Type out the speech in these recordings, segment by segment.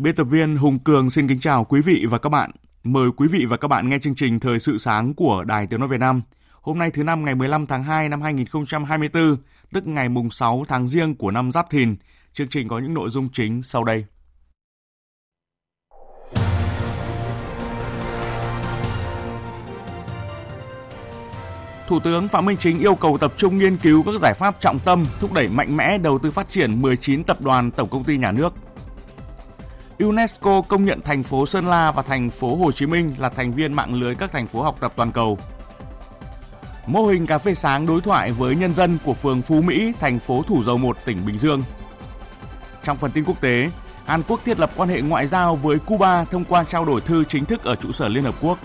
Biên tập viên Hùng Cường xin kính chào quý vị và các bạn. Mời quý vị và các bạn nghe chương trình Thời sự sáng của Đài Tiếng Nói Việt Nam. Hôm nay thứ năm ngày 15 tháng 2 năm 2024, tức ngày mùng 6 tháng riêng của năm Giáp Thìn. Chương trình có những nội dung chính sau đây. Thủ tướng Phạm Minh Chính yêu cầu tập trung nghiên cứu các giải pháp trọng tâm thúc đẩy mạnh mẽ đầu tư phát triển 19 tập đoàn tổng công ty nhà nước – UNESCO công nhận thành phố Sơn La và thành phố Hồ Chí Minh là thành viên mạng lưới các thành phố học tập toàn cầu. Mô hình cà phê sáng đối thoại với nhân dân của phường Phú Mỹ, thành phố Thủ Dầu Một, tỉnh Bình Dương. Trong phần tin quốc tế, Hàn Quốc thiết lập quan hệ ngoại giao với Cuba thông qua trao đổi thư chính thức ở trụ sở Liên Hợp Quốc.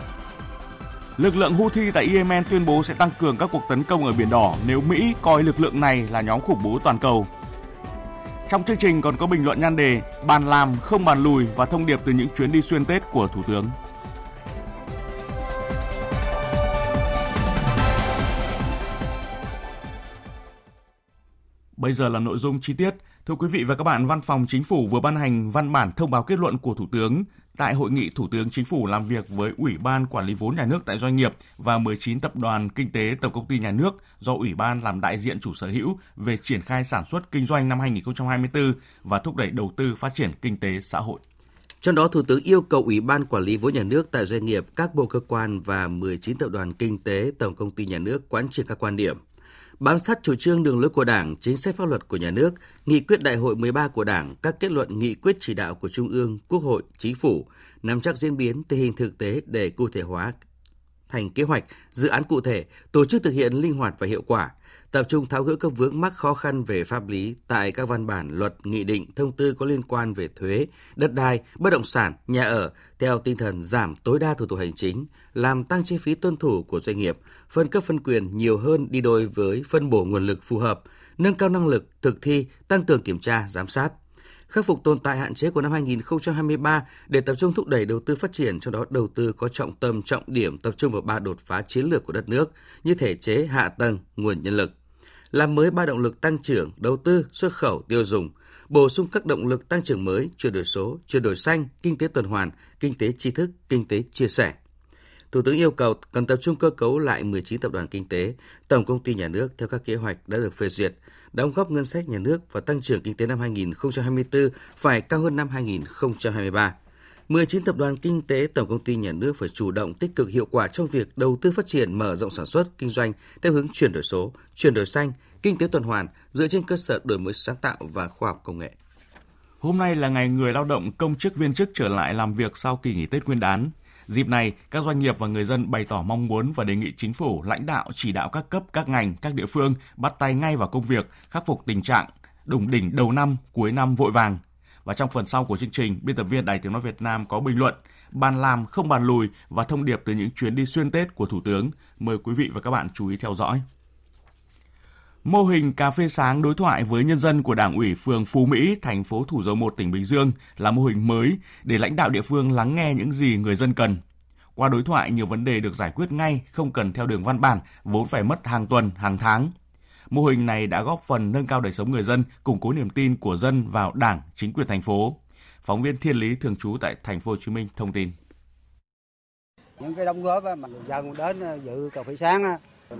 Lực lượng Houthi tại Yemen tuyên bố sẽ tăng cường các cuộc tấn công ở Biển Đỏ nếu Mỹ coi lực lượng này là nhóm khủng bố toàn cầu. Trong chương trình còn có bình luận nhan đề Bàn làm không bàn lùi và thông điệp từ những chuyến đi xuyên Tết của Thủ tướng. Bây giờ là nội dung chi tiết. Thưa quý vị và các bạn, Văn phòng Chính phủ vừa ban hành văn bản thông báo kết luận của Thủ tướng tại hội nghị Thủ tướng Chính phủ làm việc với Ủy ban Quản lý vốn nhà nước tại doanh nghiệp và 19 tập đoàn kinh tế tổng công ty nhà nước do Ủy ban làm đại diện chủ sở hữu về triển khai sản xuất kinh doanh năm 2024 và thúc đẩy đầu tư phát triển kinh tế xã hội. Trong đó, Thủ tướng yêu cầu Ủy ban Quản lý vốn nhà nước tại doanh nghiệp, các bộ cơ quan và 19 tập đoàn kinh tế tổng công ty nhà nước quán triệt các quan điểm, bám sát chủ trương đường lối của Đảng, chính sách pháp luật của nhà nước, nghị quyết đại hội 13 của Đảng, các kết luận nghị quyết chỉ đạo của Trung ương, Quốc hội, Chính phủ, nắm chắc diễn biến tình hình thực tế để cụ thể hóa thành kế hoạch, dự án cụ thể, tổ chức thực hiện linh hoạt và hiệu quả, tập trung tháo gỡ các vướng mắc khó khăn về pháp lý tại các văn bản luật, nghị định, thông tư có liên quan về thuế, đất đai, bất động sản, nhà ở theo tinh thần giảm tối đa thủ tục hành chính, làm tăng chi phí tuân thủ của doanh nghiệp, phân cấp phân quyền nhiều hơn đi đôi với phân bổ nguồn lực phù hợp, nâng cao năng lực thực thi, tăng cường kiểm tra, giám sát khắc phục tồn tại hạn chế của năm 2023 để tập trung thúc đẩy đầu tư phát triển, trong đó đầu tư có trọng tâm trọng điểm tập trung vào ba đột phá chiến lược của đất nước như thể chế, hạ tầng, nguồn nhân lực làm mới ba động lực tăng trưởng, đầu tư, xuất khẩu, tiêu dùng, bổ sung các động lực tăng trưởng mới, chuyển đổi số, chuyển đổi xanh, kinh tế tuần hoàn, kinh tế tri thức, kinh tế chia sẻ. Thủ tướng yêu cầu cần tập trung cơ cấu lại 19 tập đoàn kinh tế, tổng công ty nhà nước theo các kế hoạch đã được phê duyệt, đóng góp ngân sách nhà nước và tăng trưởng kinh tế năm 2024 phải cao hơn năm 2023. 19 tập đoàn kinh tế tổng công ty nhà nước phải chủ động tích cực hiệu quả trong việc đầu tư phát triển mở rộng sản xuất, kinh doanh theo hướng chuyển đổi số, chuyển đổi xanh, kinh tế tuần hoàn dựa trên cơ sở đổi mới sáng tạo và khoa học công nghệ. Hôm nay là ngày người lao động công chức viên chức trở lại làm việc sau kỳ nghỉ Tết Nguyên đán. Dịp này, các doanh nghiệp và người dân bày tỏ mong muốn và đề nghị chính phủ, lãnh đạo chỉ đạo các cấp, các ngành, các địa phương bắt tay ngay vào công việc, khắc phục tình trạng đủng đỉnh đầu năm, cuối năm vội vàng, và trong phần sau của chương trình, biên tập viên Đài Tiếng Nói Việt Nam có bình luận bàn làm không bàn lùi và thông điệp từ những chuyến đi xuyên Tết của Thủ tướng. Mời quý vị và các bạn chú ý theo dõi. Mô hình cà phê sáng đối thoại với nhân dân của Đảng ủy phường Phú Mỹ, thành phố Thủ Dầu Một, tỉnh Bình Dương là mô hình mới để lãnh đạo địa phương lắng nghe những gì người dân cần. Qua đối thoại, nhiều vấn đề được giải quyết ngay, không cần theo đường văn bản, vốn phải mất hàng tuần, hàng tháng. Mô hình này đã góp phần nâng cao đời sống người dân, củng cố niềm tin của dân vào Đảng, chính quyền thành phố. Phóng viên Thiên Lý thường trú tại thành phố Hồ Chí Minh thông tin. Những cái đóng góp mà dân đến ờ, dự cà phê sáng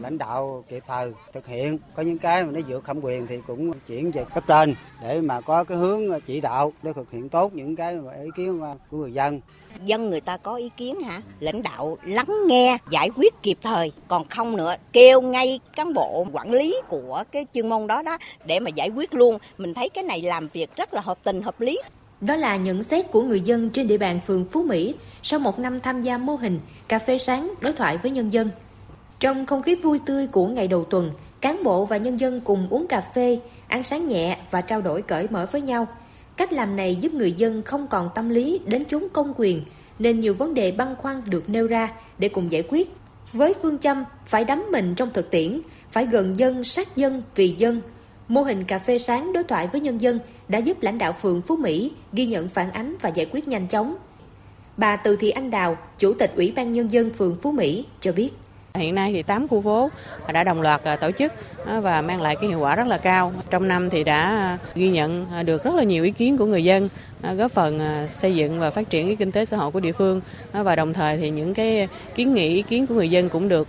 lãnh đạo kịp thời thực hiện. Có những cái mà nó vượt thẩm quyền thì cũng chuyển về cấp trên để mà có cái hướng chỉ đạo để thực hiện tốt những cái ý kiến của người dân. Dân người ta có ý kiến hả? Lãnh đạo lắng nghe giải quyết kịp thời. Còn không nữa kêu ngay cán bộ quản lý của cái chuyên môn đó đó để mà giải quyết luôn. Mình thấy cái này làm việc rất là hợp tình hợp lý. Đó là nhận xét của người dân trên địa bàn phường Phú Mỹ. Sau một năm tham gia mô hình cà phê sáng đối thoại với nhân dân. Trong không khí vui tươi của ngày đầu tuần, cán bộ và nhân dân cùng uống cà phê, ăn sáng nhẹ và trao đổi cởi mở với nhau. Cách làm này giúp người dân không còn tâm lý đến chốn công quyền, nên nhiều vấn đề băn khoăn được nêu ra để cùng giải quyết. Với phương châm phải đắm mình trong thực tiễn, phải gần dân, sát dân, vì dân, mô hình cà phê sáng đối thoại với nhân dân đã giúp lãnh đạo phường Phú Mỹ ghi nhận phản ánh và giải quyết nhanh chóng. Bà Từ Thị Anh Đào, Chủ tịch Ủy ban Nhân dân phường Phú Mỹ cho biết. Hiện nay thì 8 khu phố đã đồng loạt à, tổ chức à, và mang lại cái hiệu quả rất là cao. Trong năm thì đã à, ghi nhận được rất là nhiều ý kiến của người dân góp phần xây dựng và phát triển cái kinh tế xã hội của địa phương. Và đồng thời thì những cái kiến nghị, ý kiến của người dân cũng được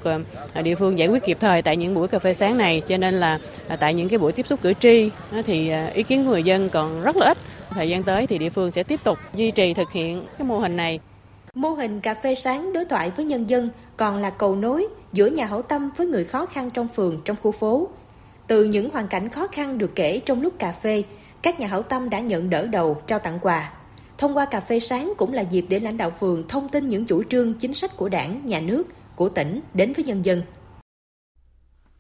địa phương giải quyết kịp thời tại những buổi cà phê sáng này. Cho nên là tại những cái buổi tiếp xúc cử tri thì ý kiến của người dân còn rất là ít. Thời gian tới thì địa phương sẽ tiếp tục duy trì thực hiện cái mô hình này. Mô hình cà phê sáng đối thoại với nhân dân còn là cầu nối giữa nhà hảo tâm với người khó khăn trong phường, trong khu phố. Từ những hoàn cảnh khó khăn được kể trong lúc cà phê, các nhà hảo tâm đã nhận đỡ đầu trao tặng quà. Thông qua cà phê sáng cũng là dịp để lãnh đạo phường thông tin những chủ trương chính sách của đảng, nhà nước, của tỉnh đến với nhân dân.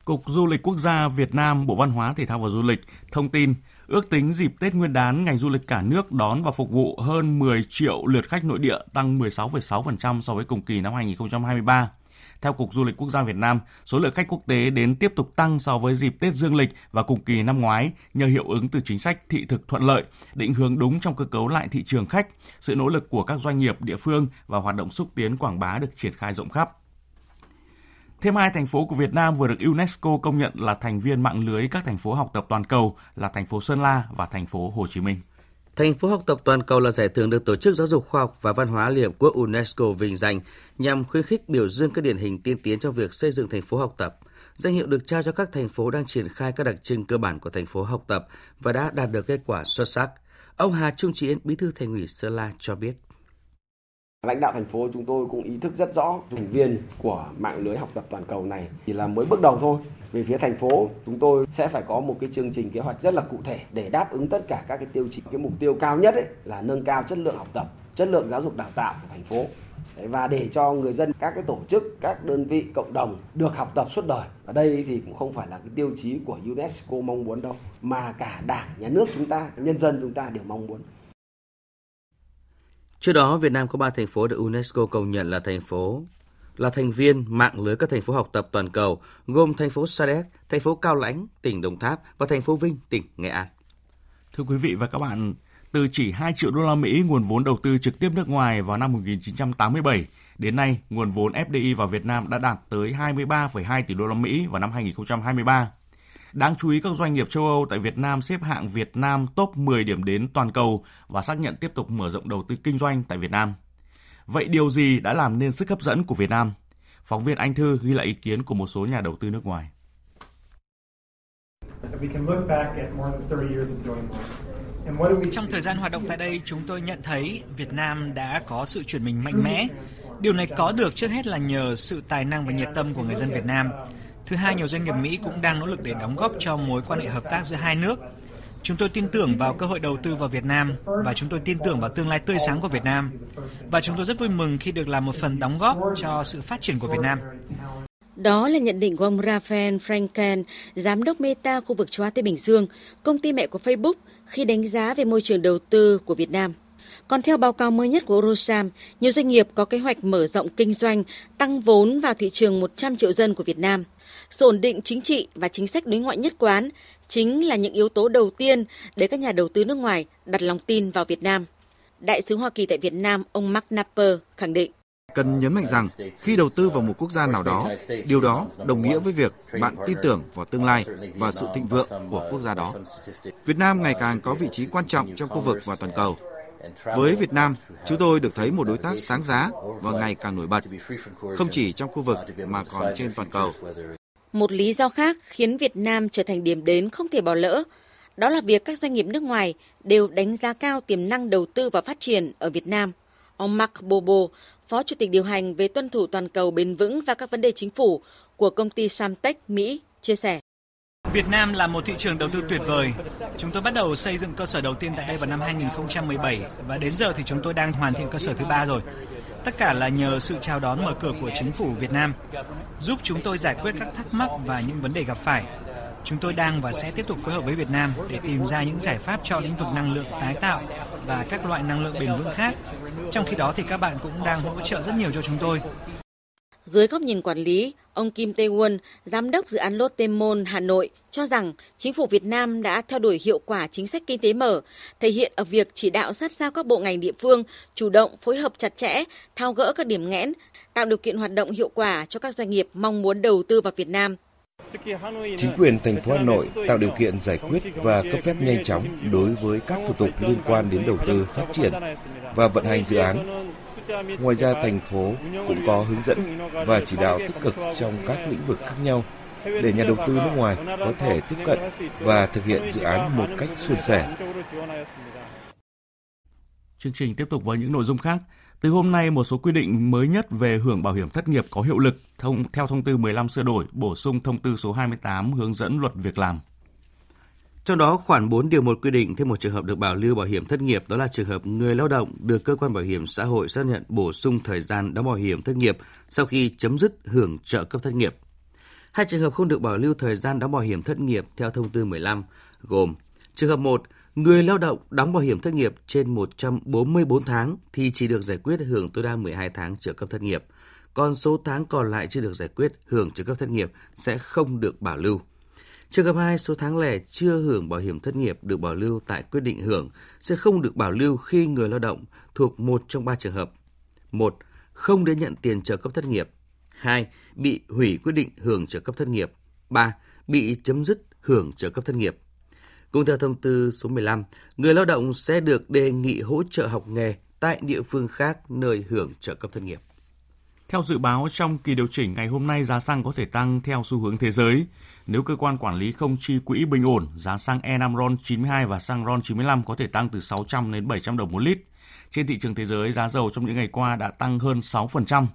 Cục Du lịch Quốc gia Việt Nam, Bộ Văn hóa, Thể thao và Du lịch thông tin Ước tính dịp Tết Nguyên đán, ngành du lịch cả nước đón và phục vụ hơn 10 triệu lượt khách nội địa, tăng 16,6% so với cùng kỳ năm 2023. Theo Cục Du lịch Quốc gia Việt Nam, số lượng khách quốc tế đến tiếp tục tăng so với dịp Tết Dương lịch và cùng kỳ năm ngoái nhờ hiệu ứng từ chính sách thị thực thuận lợi, định hướng đúng trong cơ cấu lại thị trường khách, sự nỗ lực của các doanh nghiệp địa phương và hoạt động xúc tiến quảng bá được triển khai rộng khắp. Thêm hai thành phố của Việt Nam vừa được UNESCO công nhận là thành viên mạng lưới các thành phố học tập toàn cầu là thành phố Sơn La và thành phố Hồ Chí Minh. Thành phố học tập toàn cầu là giải thưởng được Tổ chức Giáo dục Khoa học và Văn hóa Liên Hợp Quốc UNESCO vinh danh nhằm khuyến khích biểu dương các điển hình tiên tiến trong việc xây dựng thành phố học tập. Danh hiệu được trao cho các thành phố đang triển khai các đặc trưng cơ bản của thành phố học tập và đã đạt được kết quả xuất sắc. Ông Hà Trung Chiến, Bí thư Thành ủy Sơn La cho biết. Lãnh đạo thành phố chúng tôi cũng ý thức rất rõ thành viên của mạng lưới học tập toàn cầu này chỉ là mới bước đầu thôi. Về phía thành phố, chúng tôi sẽ phải có một cái chương trình kế hoạch rất là cụ thể để đáp ứng tất cả các cái tiêu chí. Cái mục tiêu cao nhất ấy là nâng cao chất lượng học tập, chất lượng giáo dục đào tạo của thành phố và để cho người dân các cái tổ chức các đơn vị cộng đồng được học tập suốt đời ở đây thì cũng không phải là cái tiêu chí của UNESCO mong muốn đâu mà cả đảng nhà nước chúng ta nhân dân chúng ta đều mong muốn Trước đó, Việt Nam có 3 thành phố được UNESCO công nhận là thành phố là thành viên mạng lưới các thành phố học tập toàn cầu, gồm thành phố Sa Đéc, thành phố Cao Lãnh, tỉnh Đồng Tháp và thành phố Vinh, tỉnh Nghệ An. Thưa quý vị và các bạn, từ chỉ 2 triệu đô la Mỹ nguồn vốn đầu tư trực tiếp nước ngoài vào năm 1987 đến nay, nguồn vốn FDI vào Việt Nam đã đạt tới 23,2 tỷ đô la Mỹ vào năm 2023. Đáng chú ý các doanh nghiệp châu Âu tại Việt Nam xếp hạng Việt Nam top 10 điểm đến toàn cầu và xác nhận tiếp tục mở rộng đầu tư kinh doanh tại Việt Nam. Vậy điều gì đã làm nên sức hấp dẫn của Việt Nam? Phóng viên Anh Thư ghi lại ý kiến của một số nhà đầu tư nước ngoài. Trong thời gian hoạt động tại đây, chúng tôi nhận thấy Việt Nam đã có sự chuyển mình mạnh mẽ. Điều này có được trước hết là nhờ sự tài năng và nhiệt tâm của người dân Việt Nam. Thứ hai, nhiều doanh nghiệp Mỹ cũng đang nỗ lực để đóng góp cho mối quan hệ hợp tác giữa hai nước. Chúng tôi tin tưởng vào cơ hội đầu tư vào Việt Nam và chúng tôi tin tưởng vào tương lai tươi sáng của Việt Nam. Và chúng tôi rất vui mừng khi được làm một phần đóng góp cho sự phát triển của Việt Nam. Đó là nhận định của ông Rafael Franken, giám đốc Meta khu vực châu Á Thái Bình Dương, công ty mẹ của Facebook, khi đánh giá về môi trường đầu tư của Việt Nam. Còn theo báo cáo mới nhất của Orosam, nhiều doanh nghiệp có kế hoạch mở rộng kinh doanh, tăng vốn vào thị trường 100 triệu dân của Việt Nam. Sự ổn định chính trị và chính sách đối ngoại nhất quán chính là những yếu tố đầu tiên để các nhà đầu tư nước ngoài đặt lòng tin vào Việt Nam. Đại sứ Hoa Kỳ tại Việt Nam, ông Mark Napper khẳng định. Cần nhấn mạnh rằng khi đầu tư vào một quốc gia nào đó, điều đó đồng nghĩa với việc bạn tin tưởng vào tương lai và sự thịnh vượng của quốc gia đó. Việt Nam ngày càng có vị trí quan trọng trong khu vực và toàn cầu. Với Việt Nam, chúng tôi được thấy một đối tác sáng giá và ngày càng nổi bật, không chỉ trong khu vực mà còn trên toàn cầu. Một lý do khác khiến Việt Nam trở thành điểm đến không thể bỏ lỡ, đó là việc các doanh nghiệp nước ngoài đều đánh giá cao tiềm năng đầu tư và phát triển ở Việt Nam. Ông Mark Bobo, Phó Chủ tịch điều hành về tuân thủ toàn cầu bền vững và các vấn đề chính phủ của công ty Samtech Mỹ, chia sẻ. Việt Nam là một thị trường đầu tư tuyệt vời. Chúng tôi bắt đầu xây dựng cơ sở đầu tiên tại đây vào năm 2017 và đến giờ thì chúng tôi đang hoàn thiện cơ sở thứ ba rồi. Tất cả là nhờ sự chào đón mở cửa của chính phủ Việt Nam, giúp chúng tôi giải quyết các thắc mắc và những vấn đề gặp phải. Chúng tôi đang và sẽ tiếp tục phối hợp với Việt Nam để tìm ra những giải pháp cho lĩnh vực năng lượng tái tạo và các loại năng lượng bền vững khác. Trong khi đó thì các bạn cũng đang hỗ trợ rất nhiều cho chúng tôi. Dưới góc nhìn quản lý, ông Kim Tae-won, giám đốc dự án Lotte Mall Hà Nội cho rằng chính phủ Việt Nam đã theo đuổi hiệu quả chính sách kinh tế mở, thể hiện ở việc chỉ đạo sát sao các bộ ngành địa phương chủ động phối hợp chặt chẽ, thao gỡ các điểm nghẽn, tạo điều kiện hoạt động hiệu quả cho các doanh nghiệp mong muốn đầu tư vào Việt Nam. Chính quyền thành phố Hà Nội tạo điều kiện giải quyết và cấp phép nhanh chóng đối với các thủ tục liên quan đến đầu tư, phát triển và vận hành dự án. Ngoài ra, thành phố cũng có hướng dẫn và chỉ đạo tích cực trong các lĩnh vực khác nhau để nhà đầu tư nước ngoài có thể tiếp cận và thực hiện dự án một cách suôn sẻ. Chương trình tiếp tục với những nội dung khác. Từ hôm nay, một số quy định mới nhất về hưởng bảo hiểm thất nghiệp có hiệu lực thông, theo thông tư 15 sửa đổi, bổ sung thông tư số 28 hướng dẫn luật việc làm. Trong đó, khoản 4 điều 1 quy định thêm một trường hợp được bảo lưu bảo hiểm thất nghiệp đó là trường hợp người lao động được cơ quan bảo hiểm xã hội xác nhận bổ sung thời gian đóng bảo hiểm thất nghiệp sau khi chấm dứt hưởng trợ cấp thất nghiệp. Hai trường hợp không được bảo lưu thời gian đóng bảo hiểm thất nghiệp theo thông tư 15 gồm trường hợp 1, người lao động đóng bảo hiểm thất nghiệp trên 144 tháng thì chỉ được giải quyết hưởng tối đa 12 tháng trợ cấp thất nghiệp. Còn số tháng còn lại chưa được giải quyết hưởng trợ cấp thất nghiệp sẽ không được bảo lưu. Trường hợp 2, số tháng lẻ chưa hưởng bảo hiểm thất nghiệp được bảo lưu tại quyết định hưởng sẽ không được bảo lưu khi người lao động thuộc một trong ba trường hợp. 1. Không đến nhận tiền trợ cấp thất nghiệp. 2. Bị hủy quyết định hưởng trợ cấp thất nghiệp. 3. Bị chấm dứt hưởng trợ cấp thất nghiệp. Cũng theo thông tư số 15, người lao động sẽ được đề nghị hỗ trợ học nghề tại địa phương khác nơi hưởng trợ cấp thất nghiệp. Theo dự báo, trong kỳ điều chỉnh ngày hôm nay giá xăng có thể tăng theo xu hướng thế giới. Nếu cơ quan quản lý không chi quỹ bình ổn, giá xăng E5 RON 92 và xăng RON 95 có thể tăng từ 600 đến 700 đồng một lít. Trên thị trường thế giới, giá dầu trong những ngày qua đã tăng hơn 6%.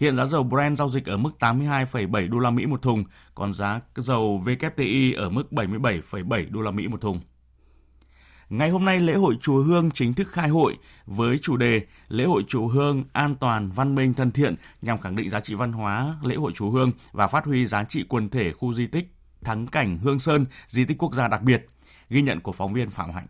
Hiện giá dầu Brent giao dịch ở mức 82,7 đô la Mỹ một thùng, còn giá dầu WTI ở mức 77,7 đô la Mỹ một thùng. Ngày hôm nay lễ hội chùa Hương chính thức khai hội với chủ đề Lễ hội chùa Hương an toàn, văn minh, thân thiện nhằm khẳng định giá trị văn hóa lễ hội chùa Hương và phát huy giá trị quần thể khu di tích thắng cảnh Hương Sơn, di tích quốc gia đặc biệt. Ghi nhận của phóng viên Phạm Hạnh.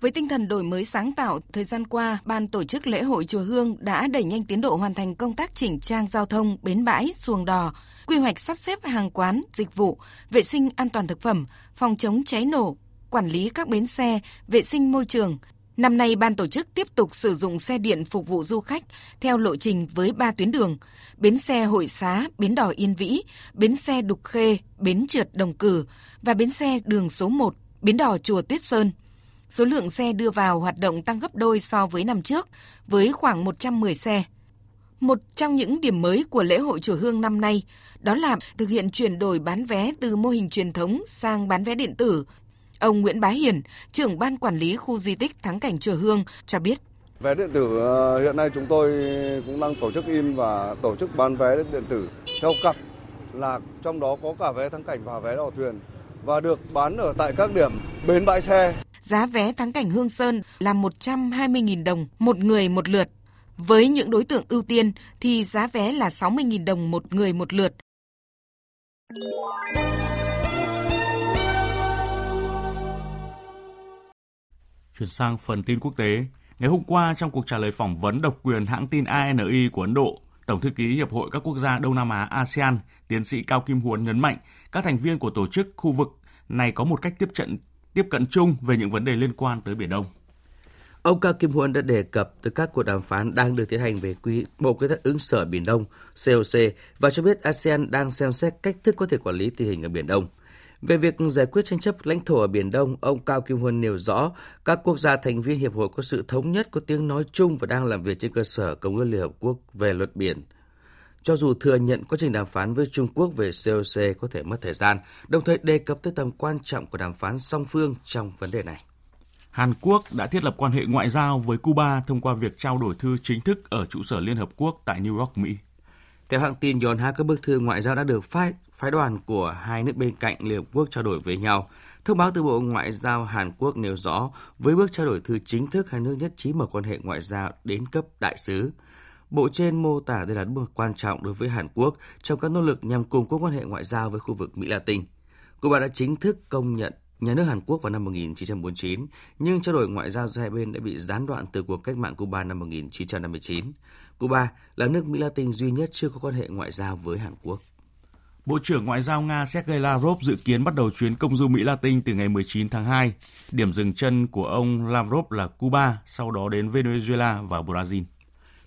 Với tinh thần đổi mới sáng tạo, thời gian qua, ban tổ chức lễ hội chùa Hương đã đẩy nhanh tiến độ hoàn thành công tác chỉnh trang giao thông, bến bãi, xuồng đò, quy hoạch sắp xếp hàng quán, dịch vụ, vệ sinh an toàn thực phẩm, phòng chống cháy nổ, quản lý các bến xe, vệ sinh môi trường. Năm nay, ban tổ chức tiếp tục sử dụng xe điện phục vụ du khách theo lộ trình với 3 tuyến đường: bến xe Hội Xá, bến đò Yên Vĩ, bến xe Đục Khê, bến trượt Đồng Cử và bến xe đường số 1, bến đò Chùa Tuyết Sơn. Số lượng xe đưa vào hoạt động tăng gấp đôi so với năm trước, với khoảng 110 xe. Một trong những điểm mới của lễ hội chùa Hương năm nay đó là thực hiện chuyển đổi bán vé từ mô hình truyền thống sang bán vé điện tử Ông Nguyễn Bá Hiền, trưởng ban quản lý khu di tích Thắng cảnh Chùa Hương cho biết. Vé điện tử ờ, hiện nay chúng tôi cũng đang tổ chức in và tổ chức bán vé điện tử theo cặp là trong đó có cả vé thắng cảnh và vé đò thuyền và được bán ở tại các điểm bến bãi xe. Giá vé thắng cảnh Hương Sơn là 120.000 đồng một người một lượt. Với những đối tượng ưu tiên thì giá vé là 60.000 đồng một người một lượt. Chuyển sang phần tin quốc tế. Ngày hôm qua, trong cuộc trả lời phỏng vấn độc quyền hãng tin ANI của Ấn Độ, Tổng thư ký Hiệp hội các quốc gia Đông Nam Á ASEAN, tiến sĩ Cao Kim Huấn nhấn mạnh các thành viên của tổ chức khu vực này có một cách tiếp cận tiếp cận chung về những vấn đề liên quan tới Biển Đông. Ông Cao Kim Huân đã đề cập tới các cuộc đàm phán đang được tiến hành về quy bộ quy tắc ứng xử Biển Đông COC và cho biết ASEAN đang xem xét cách thức có thể quản lý tình hình ở Biển Đông. Về việc giải quyết tranh chấp lãnh thổ ở Biển Đông, ông Cao Kim Huân nêu rõ các quốc gia thành viên hiệp hội có sự thống nhất, có tiếng nói chung và đang làm việc trên cơ sở Công ước Liên Hợp Quốc về luật biển. cho dù thừa nhận quá trình đàm phán với Trung Quốc về COC có thể mất thời gian, đồng thời đề cập tới tầm quan trọng của đàm phán song phương trong vấn đề này. Hàn Quốc đã thiết lập quan hệ ngoại giao với Cuba thông qua việc trao đổi thư chính thức ở trụ sở Liên Hợp Quốc tại New York, Mỹ. Theo hãng tin Yonhap, các bức thư ngoại giao đã được phái, phái đoàn của hai nước bên cạnh Liên Hợp Quốc trao đổi với nhau. Thông báo từ Bộ Ngoại giao Hàn Quốc nêu rõ, với bước trao đổi thư chính thức, hai nước nhất trí mở quan hệ ngoại giao đến cấp đại sứ. Bộ trên mô tả đây là bước quan trọng đối với Hàn Quốc trong các nỗ lực nhằm củng cố quan hệ ngoại giao với khu vực Mỹ Latin. Cuba đã chính thức công nhận nhà nước Hàn Quốc vào năm 1949, nhưng trao đổi ngoại giao giữa hai bên đã bị gián đoạn từ cuộc cách mạng Cuba năm 1959. Cuba là nước Mỹ Latin duy nhất chưa có quan hệ ngoại giao với Hàn Quốc. Bộ trưởng Ngoại giao Nga Sergei Lavrov dự kiến bắt đầu chuyến công du Mỹ Latin từ ngày 19 tháng 2. Điểm dừng chân của ông Lavrov là Cuba, sau đó đến Venezuela và Brazil.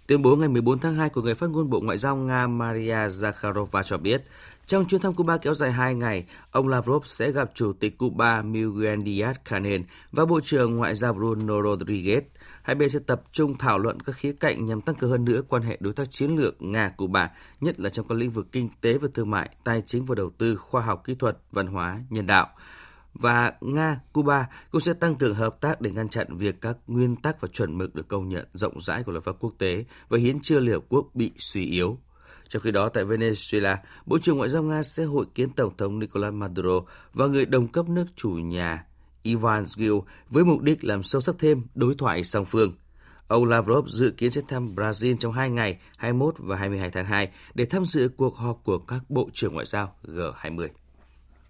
Tuyên bố ngày 14 tháng 2 của người phát ngôn Bộ Ngoại giao Nga Maria Zakharova cho biết, trong chuyến thăm Cuba kéo dài 2 ngày, ông Lavrov sẽ gặp Chủ tịch Cuba Miguel Díaz-Canel và Bộ trưởng Ngoại giao Bruno Rodriguez. Hai bên sẽ tập trung thảo luận các khía cạnh nhằm tăng cường hơn nữa quan hệ đối tác chiến lược Nga-Cuba, nhất là trong các lĩnh vực kinh tế và thương mại, tài chính và đầu tư, khoa học kỹ thuật, văn hóa, nhân đạo và Nga, Cuba cũng sẽ tăng cường hợp tác để ngăn chặn việc các nguyên tắc và chuẩn mực được công nhận rộng rãi của luật pháp quốc tế và hiến trương Liên Hợp Quốc bị suy yếu. Trong khi đó, tại Venezuela, Bộ trưởng Ngoại giao Nga sẽ hội kiến Tổng thống Nicolas Maduro và người đồng cấp nước chủ nhà Ivan Gil với mục đích làm sâu sắc thêm đối thoại song phương. Ông Lavrov dự kiến sẽ thăm Brazil trong 2 ngày 21 và 22 tháng 2 để tham dự cuộc họp của các bộ trưởng ngoại giao G20.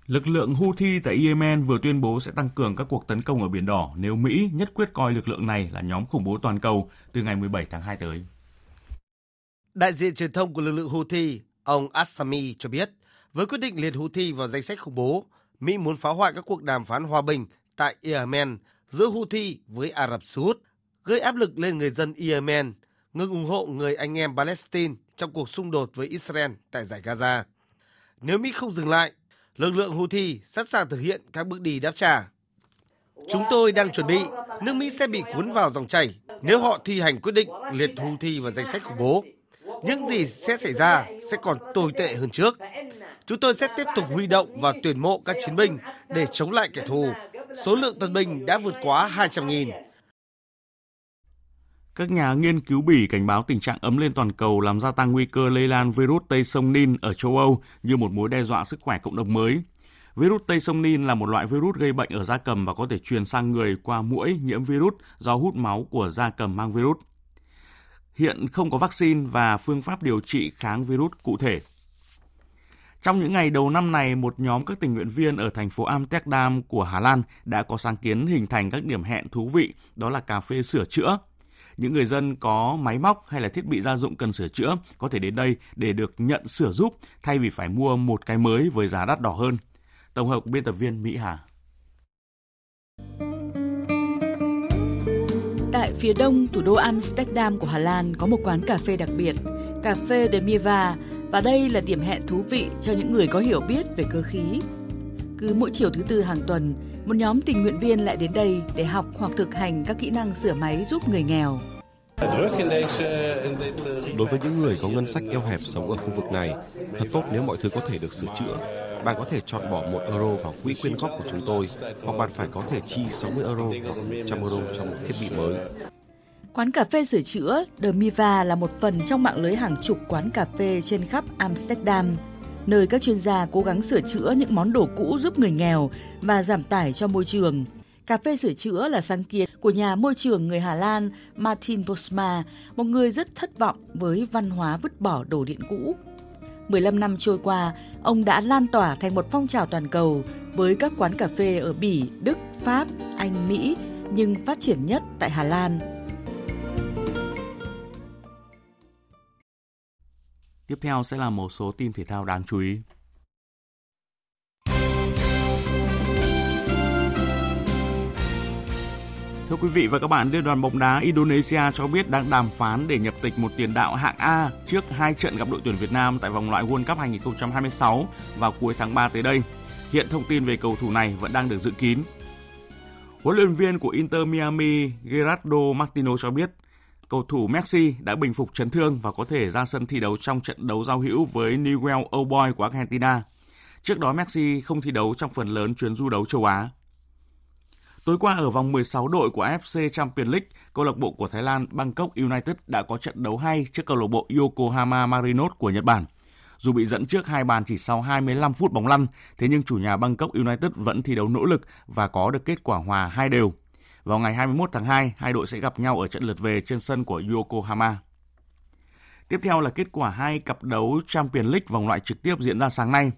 Lực lượng Houthi tại Yemen vừa tuyên bố sẽ tăng cường các cuộc tấn công ở Biển Đỏ nếu Mỹ nhất quyết coi lực lượng này là nhóm khủng bố toàn cầu từ ngày 17 tháng 2 tới. Đại diện truyền thông của lực lượng Houthi, ông Assami cho biết, với quyết định liệt Houthi vào danh sách khủng bố, Mỹ muốn phá hoại các cuộc đàm phán hòa bình tại Yemen giữa Houthi với Ả Rập Xê Út, gây áp lực lên người dân Yemen, ngừng ủng hộ người anh em Palestine trong cuộc xung đột với Israel tại giải Gaza. Nếu Mỹ không dừng lại, lực lượng Houthi sẵn sàng thực hiện các bước đi đáp trả. Chúng tôi đang chuẩn bị, nước Mỹ sẽ bị cuốn vào dòng chảy nếu họ thi hành quyết định liệt Houthi vào danh sách khủng bố. Những gì sẽ xảy ra sẽ còn tồi tệ hơn trước. Chúng tôi sẽ tiếp tục huy động và tuyển mộ các chiến binh để chống lại kẻ thù. Số lượng tân binh đã vượt quá 200.000. Các nhà nghiên cứu Bỉ cảnh báo tình trạng ấm lên toàn cầu làm gia tăng nguy cơ lây lan virus Tây Sông Nin ở châu Âu như một mối đe dọa sức khỏe cộng đồng mới. Virus Tây Sông Nin là một loại virus gây bệnh ở gia cầm và có thể truyền sang người qua mũi nhiễm virus do hút máu của gia cầm mang virus. Hiện không có vaccine và phương pháp điều trị kháng virus cụ thể. Trong những ngày đầu năm này, một nhóm các tình nguyện viên ở thành phố Amsterdam của Hà Lan đã có sáng kiến hình thành các điểm hẹn thú vị, đó là cà phê sửa chữa. Những người dân có máy móc hay là thiết bị gia dụng cần sửa chữa có thể đến đây để được nhận sửa giúp thay vì phải mua một cái mới với giá đắt đỏ hơn. Tổng hợp biên tập viên Mỹ Hà. Tại phía đông thủ đô Amsterdam của Hà Lan có một quán cà phê đặc biệt, cà phê de Miva, và đây là điểm hẹn thú vị cho những người có hiểu biết về cơ khí. Cứ mỗi chiều thứ tư hàng tuần, một nhóm tình nguyện viên lại đến đây để học hoặc thực hành các kỹ năng sửa máy giúp người nghèo. Đối với những người có ngân sách eo hẹp sống ở khu vực này, thật tốt nếu mọi thứ có thể được sửa chữa. Bạn có thể chọn bỏ một euro vào quỹ quyên góp của chúng tôi, hoặc bạn phải có thể chi 60 euro hoặc 100 euro trong một thiết bị mới. Quán cà phê sửa chữa The Miva là một phần trong mạng lưới hàng chục quán cà phê trên khắp Amsterdam, nơi các chuyên gia cố gắng sửa chữa những món đồ cũ giúp người nghèo và giảm tải cho môi trường. Cà phê sửa chữa là sáng kiến của nhà môi trường người Hà Lan Martin Bosma, một người rất thất vọng với văn hóa vứt bỏ đồ điện cũ. 15 năm trôi qua, ông đã lan tỏa thành một phong trào toàn cầu với các quán cà phê ở Bỉ, Đức, Pháp, Anh, Mỹ, nhưng phát triển nhất tại Hà Lan. Tiếp theo sẽ là một số tin thể thao đáng chú ý. Thưa quý vị và các bạn, Liên đoàn bóng đá Indonesia cho biết đang đàm phán để nhập tịch một tiền đạo hạng A trước hai trận gặp đội tuyển Việt Nam tại vòng loại World Cup 2026 vào cuối tháng 3 tới đây. Hiện thông tin về cầu thủ này vẫn đang được giữ kín. Huấn luyện viên của Inter Miami Gerardo Martino cho biết cầu thủ Messi đã bình phục chấn thương và có thể ra sân thi đấu trong trận đấu giao hữu với Newell Old Boy của Argentina. Trước đó Messi không thi đấu trong phần lớn chuyến du đấu châu Á. Tối qua ở vòng 16 đội của AFC Champions League, câu lạc bộ của Thái Lan Bangkok United đã có trận đấu hay trước câu lạc bộ Yokohama Marinos của Nhật Bản. Dù bị dẫn trước hai bàn chỉ sau 25 phút bóng lăn, thế nhưng chủ nhà Bangkok United vẫn thi đấu nỗ lực và có được kết quả hòa hai đều. Vào ngày 21 tháng 2, hai đội sẽ gặp nhau ở trận lượt về trên sân của Yokohama. Tiếp theo là kết quả hai cặp đấu Champions League vòng loại trực tiếp diễn ra sáng nay.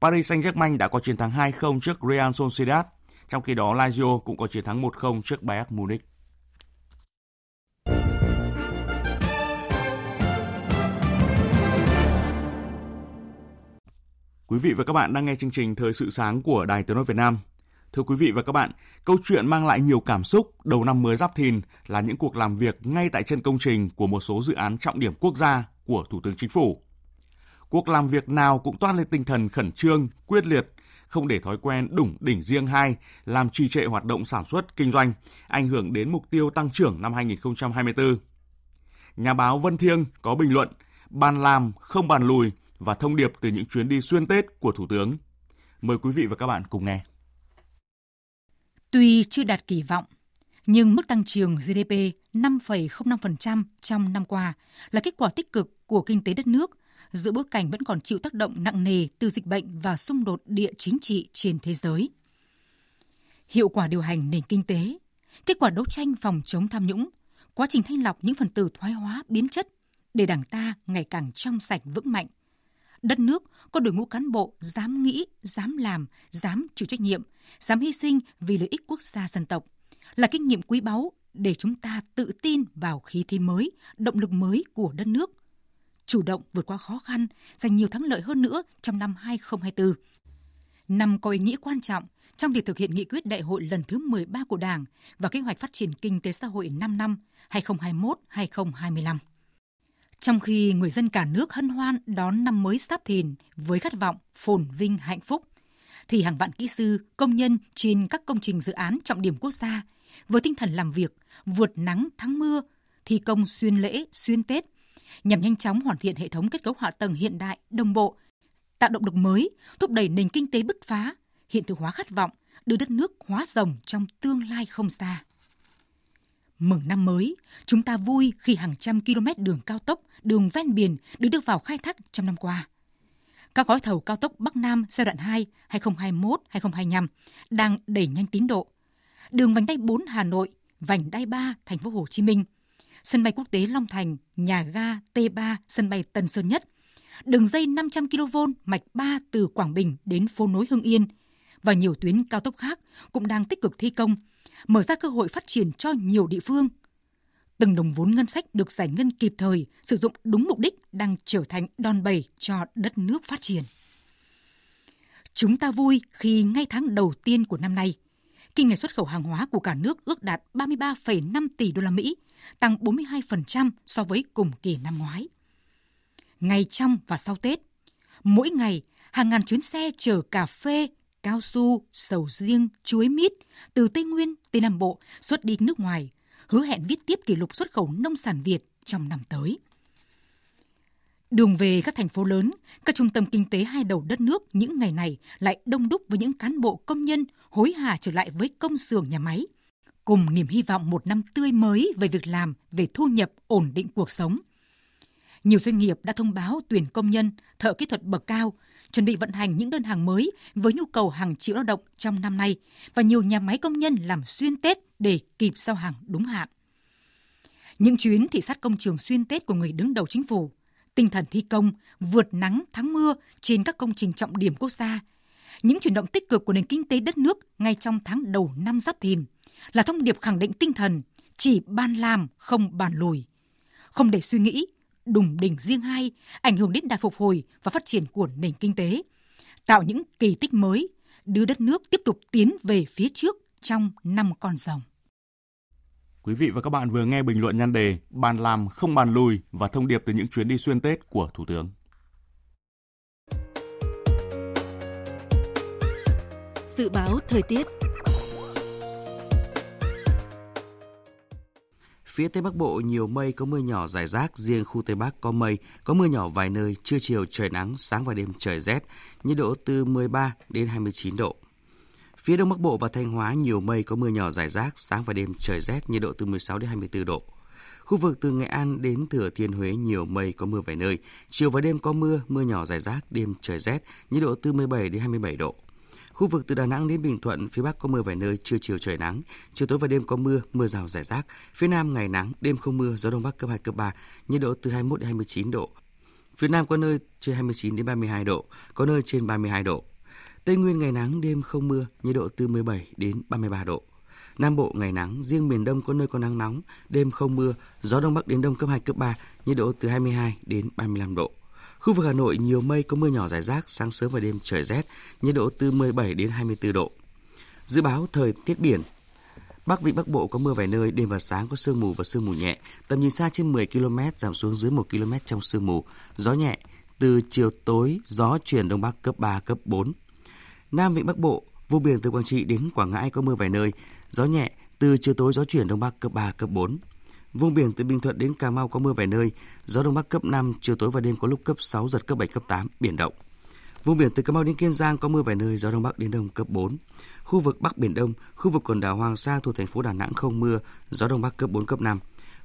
Paris Saint-Germain đã có chiến thắng 2-0 trước Real Sociedad, trong khi đó Lazio cũng có chiến thắng 1-0 trước Bayern Munich. Quý vị và các bạn đang nghe chương trình Thời sự sáng của Đài Tiếng nói Việt Nam. Thưa quý vị và các bạn, câu chuyện mang lại nhiều cảm xúc đầu năm mới Giáp Thìn là những cuộc làm việc ngay tại chân công trình của một số dự án trọng điểm quốc gia của Thủ tướng Chính phủ. Cuộc làm việc nào cũng toát lên tinh thần khẩn trương, quyết liệt, không để thói quen đủng đỉnh riêng hai làm trì trệ hoạt động sản xuất, kinh doanh, ảnh hưởng đến mục tiêu tăng trưởng năm 2024. Nhà báo Vân Thiêng có bình luận, bàn làm không bàn lùi và thông điệp từ những chuyến đi xuyên Tết của Thủ tướng. Mời quý vị và các bạn cùng nghe. Tuy chưa đạt kỳ vọng, nhưng mức tăng trưởng GDP 5,05% trong năm qua là kết quả tích cực của kinh tế đất nước giữa bối cảnh vẫn còn chịu tác động nặng nề từ dịch bệnh và xung đột địa chính trị trên thế giới. Hiệu quả điều hành nền kinh tế, kết quả đấu tranh phòng chống tham nhũng, quá trình thanh lọc những phần tử thoái hóa biến chất để đảng ta ngày càng trong sạch vững mạnh. Đất nước có đội ngũ cán bộ dám nghĩ, dám làm, dám chịu trách nhiệm, dám hy sinh vì lợi ích quốc gia dân tộc là kinh nghiệm quý báu để chúng ta tự tin vào khí thế mới, động lực mới của đất nước chủ động vượt qua khó khăn, giành nhiều thắng lợi hơn nữa trong năm 2024. Năm có ý nghĩa quan trọng trong việc thực hiện nghị quyết đại hội lần thứ 13 của Đảng và kế hoạch phát triển kinh tế xã hội 5 năm 2021-2025. Trong khi người dân cả nước hân hoan đón năm mới Giáp Thìn với khát vọng phồn vinh hạnh phúc, thì hàng vạn kỹ sư, công nhân trên các công trình dự án trọng điểm quốc gia với tinh thần làm việc, vượt nắng thắng mưa, thi công xuyên lễ, xuyên Tết – nhằm nhanh chóng hoàn thiện hệ thống kết cấu hạ tầng hiện đại, đồng bộ, tạo động lực mới, thúc đẩy nền kinh tế bứt phá, hiện thực hóa khát vọng, đưa đất nước hóa rồng trong tương lai không xa. Mừng năm mới, chúng ta vui khi hàng trăm km đường cao tốc, đường ven biển được đưa vào khai thác trong năm qua. Các gói thầu cao tốc Bắc Nam giai đoạn 2 2021-2025 đang đẩy nhanh tiến độ. Đường vành đai 4 Hà Nội, vành đai 3 thành phố Hồ Chí Minh – sân bay quốc tế Long Thành, nhà ga T3, sân bay Tân Sơn Nhất, đường dây 500 kV mạch 3 từ Quảng Bình đến phố nối Hưng Yên và nhiều tuyến cao tốc khác cũng đang tích cực thi công, mở ra cơ hội phát triển cho nhiều địa phương. Từng đồng vốn ngân sách được giải ngân kịp thời, sử dụng đúng mục đích đang trở thành đòn bẩy cho đất nước phát triển. Chúng ta vui khi ngay tháng đầu tiên của năm nay, kinh ngạch xuất khẩu hàng hóa của cả nước ước đạt 33,5 tỷ đô la Mỹ, tăng 42% so với cùng kỳ năm ngoái. Ngày trong và sau Tết, mỗi ngày hàng ngàn chuyến xe chở cà phê, cao su, sầu riêng, chuối mít từ Tây Nguyên, Tây Nam Bộ xuất đi nước ngoài, hứa hẹn viết tiếp kỷ lục xuất khẩu nông sản Việt trong năm tới. Đường về các thành phố lớn, các trung tâm kinh tế hai đầu đất nước những ngày này lại đông đúc với những cán bộ công nhân hối hả trở lại với công xưởng nhà máy – cùng niềm hy vọng một năm tươi mới về việc làm, về thu nhập, ổn định cuộc sống. Nhiều doanh nghiệp đã thông báo tuyển công nhân, thợ kỹ thuật bậc cao, chuẩn bị vận hành những đơn hàng mới với nhu cầu hàng triệu lao động trong năm nay và nhiều nhà máy công nhân làm xuyên Tết để kịp giao hàng đúng hạn. Những chuyến thị sát công trường xuyên Tết của người đứng đầu chính phủ, tinh thần thi công, vượt nắng thắng mưa trên các công trình trọng điểm quốc gia, những chuyển động tích cực của nền kinh tế đất nước ngay trong tháng đầu năm Giáp Thìn – là thông điệp khẳng định tinh thần chỉ ban làm không bàn lùi. Không để suy nghĩ, đùng đỉnh riêng hai, ảnh hưởng đến đà phục hồi và phát triển của nền kinh tế. Tạo những kỳ tích mới, đưa đất nước tiếp tục tiến về phía trước trong năm con rồng. Quý vị và các bạn vừa nghe bình luận nhan đề Bàn làm không bàn lùi và thông điệp từ những chuyến đi xuyên Tết của Thủ tướng. Dự báo thời tiết Phía Tây Bắc Bộ nhiều mây có mưa nhỏ rải rác, riêng khu Tây Bắc có mây, có mưa nhỏ vài nơi, trưa chiều trời nắng, sáng và đêm trời rét, nhiệt độ từ 13 đến 29 độ. Phía Đông Bắc Bộ và Thanh Hóa nhiều mây có mưa nhỏ rải rác, sáng và đêm trời rét, nhiệt độ từ 16 đến 24 độ. Khu vực từ Nghệ An đến Thừa Thiên Huế nhiều mây có mưa vài nơi, chiều và đêm có mưa, mưa nhỏ rải rác, đêm trời rét, nhiệt độ từ 17 đến 27 độ. Khu vực từ Đà Nẵng đến Bình Thuận, phía Bắc có mưa vài nơi, trưa chiều trời nắng, chiều tối và đêm có mưa, mưa rào rải rác. Phía Nam ngày nắng, đêm không mưa, gió Đông Bắc cấp 2, cấp 3, nhiệt độ từ 21 đến 29 độ. Phía Nam có nơi trên 29 đến 32 độ, có nơi trên 32 độ. Tây Nguyên ngày nắng, đêm không mưa, nhiệt độ từ 17 đến 33 độ. Nam Bộ ngày nắng, riêng miền Đông có nơi có nắng nóng, đêm không mưa, gió Đông Bắc đến Đông cấp 2, cấp 3, nhiệt độ từ 22 đến 35 độ. Khu vực Hà Nội nhiều mây có mưa nhỏ rải rác, sáng sớm và đêm trời rét, nhiệt độ từ 17 đến 24 độ. Dự báo thời tiết biển Bắc Vịnh Bắc Bộ có mưa vài nơi, đêm và sáng có sương mù và sương mù nhẹ, tầm nhìn xa trên 10 km giảm xuống dưới 1 km trong sương mù, gió nhẹ, từ chiều tối gió chuyển đông bắc cấp 3 cấp 4. Nam Vịnh Bắc Bộ, vùng biển từ Quảng Trị đến Quảng Ngãi có mưa vài nơi, gió nhẹ, từ chiều tối gió chuyển đông bắc cấp 3 cấp 4. Vùng biển từ Bình Thuận đến Cà Mau có mưa vài nơi, gió đông bắc cấp 5, chiều tối và đêm có lúc cấp 6 giật cấp 7 cấp 8, biển động. Vùng biển từ Cà Mau đến Kiên Giang có mưa vài nơi, gió đông bắc đến đông cấp 4. Khu vực Bắc Biển Đông, khu vực quần đảo Hoàng Sa thuộc thành phố Đà Nẵng không mưa, gió đông bắc cấp 4 cấp 5.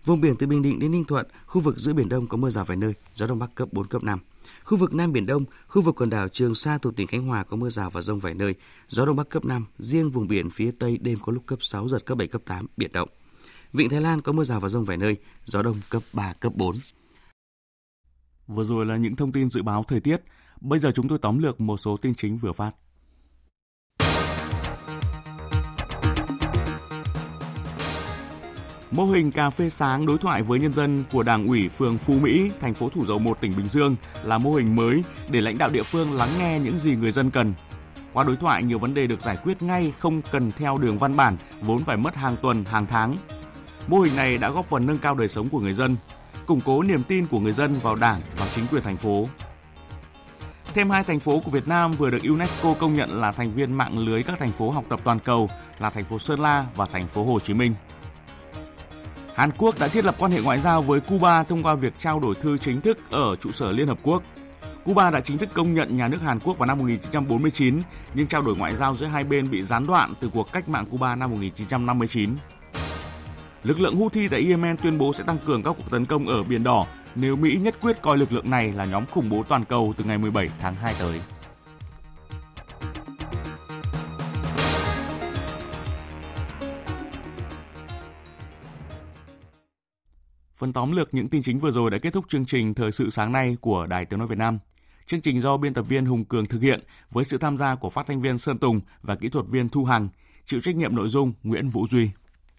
Vùng biển từ Bình Định đến Ninh Thuận, khu vực giữa biển Đông có mưa rào vài nơi, gió đông bắc cấp 4 cấp 5. Khu vực Nam Biển Đông, khu vực quần đảo Trường Sa thuộc tỉnh Khánh Hòa có mưa rào và rông vài nơi, gió đông bắc cấp 5, riêng vùng biển phía Tây đêm có lúc cấp 6 giật cấp 7 cấp 8, biển động. Vịnh Thái Lan có mưa rào và rông vài nơi, gió đông cấp 3, cấp 4. Vừa rồi là những thông tin dự báo thời tiết. Bây giờ chúng tôi tóm lược một số tin chính vừa phát. Mô hình cà phê sáng đối thoại với nhân dân của Đảng ủy phường Phú Mỹ, thành phố Thủ Dầu Một, tỉnh Bình Dương là mô hình mới để lãnh đạo địa phương lắng nghe những gì người dân cần. Qua đối thoại, nhiều vấn đề được giải quyết ngay không cần theo đường văn bản, vốn phải mất hàng tuần, hàng tháng. Mô hình này đã góp phần nâng cao đời sống của người dân, củng cố niềm tin của người dân vào Đảng và chính quyền thành phố. Thêm hai thành phố của Việt Nam vừa được UNESCO công nhận là thành viên mạng lưới các thành phố học tập toàn cầu là thành phố Sơn La và thành phố Hồ Chí Minh. Hàn Quốc đã thiết lập quan hệ ngoại giao với Cuba thông qua việc trao đổi thư chính thức ở trụ sở Liên Hợp Quốc. Cuba đã chính thức công nhận nhà nước Hàn Quốc vào năm 1949, nhưng trao đổi ngoại giao giữa hai bên bị gián đoạn từ cuộc cách mạng Cuba năm 1959. Lực lượng Houthi tại Yemen tuyên bố sẽ tăng cường các cuộc tấn công ở Biển Đỏ nếu Mỹ nhất quyết coi lực lượng này là nhóm khủng bố toàn cầu từ ngày 17 tháng 2 tới. Phần tóm lược những tin chính vừa rồi đã kết thúc chương trình Thời sự sáng nay của Đài Tiếng Nói Việt Nam. Chương trình do biên tập viên Hùng Cường thực hiện với sự tham gia của phát thanh viên Sơn Tùng và kỹ thuật viên Thu Hằng, chịu trách nhiệm nội dung Nguyễn Vũ Duy.